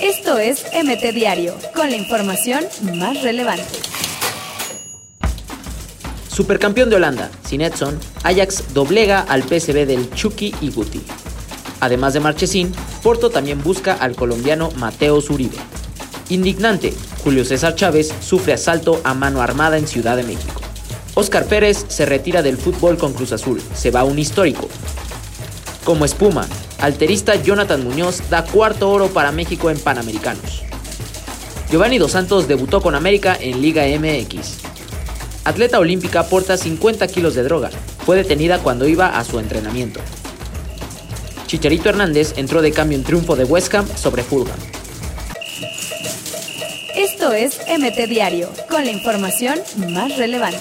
Esto es MT Diario, con la información más relevante. Supercampeón de Holanda, sin Edson, Ajax doblega al PSV del Chucky y Guti. Además de Marchesín, Porto también busca al colombiano Mateo Zuribe. Indignante, Julio César Chávez sufre asalto a mano armada en Ciudad de México. Oscar Pérez se retira del fútbol con Cruz Azul, se va un histórico. Como espuma, alterista Jonathan Muñoz da cuarto oro para México en Panamericanos. Giovanni Dos Santos debutó con América en Liga MX. Atleta olímpica porta 50 kilos de droga. Fue detenida cuando iba a su entrenamiento. Chicharito Hernández entró de cambio en triunfo de West Ham sobre Fulham. Esto es MT Diario, con la información más relevante.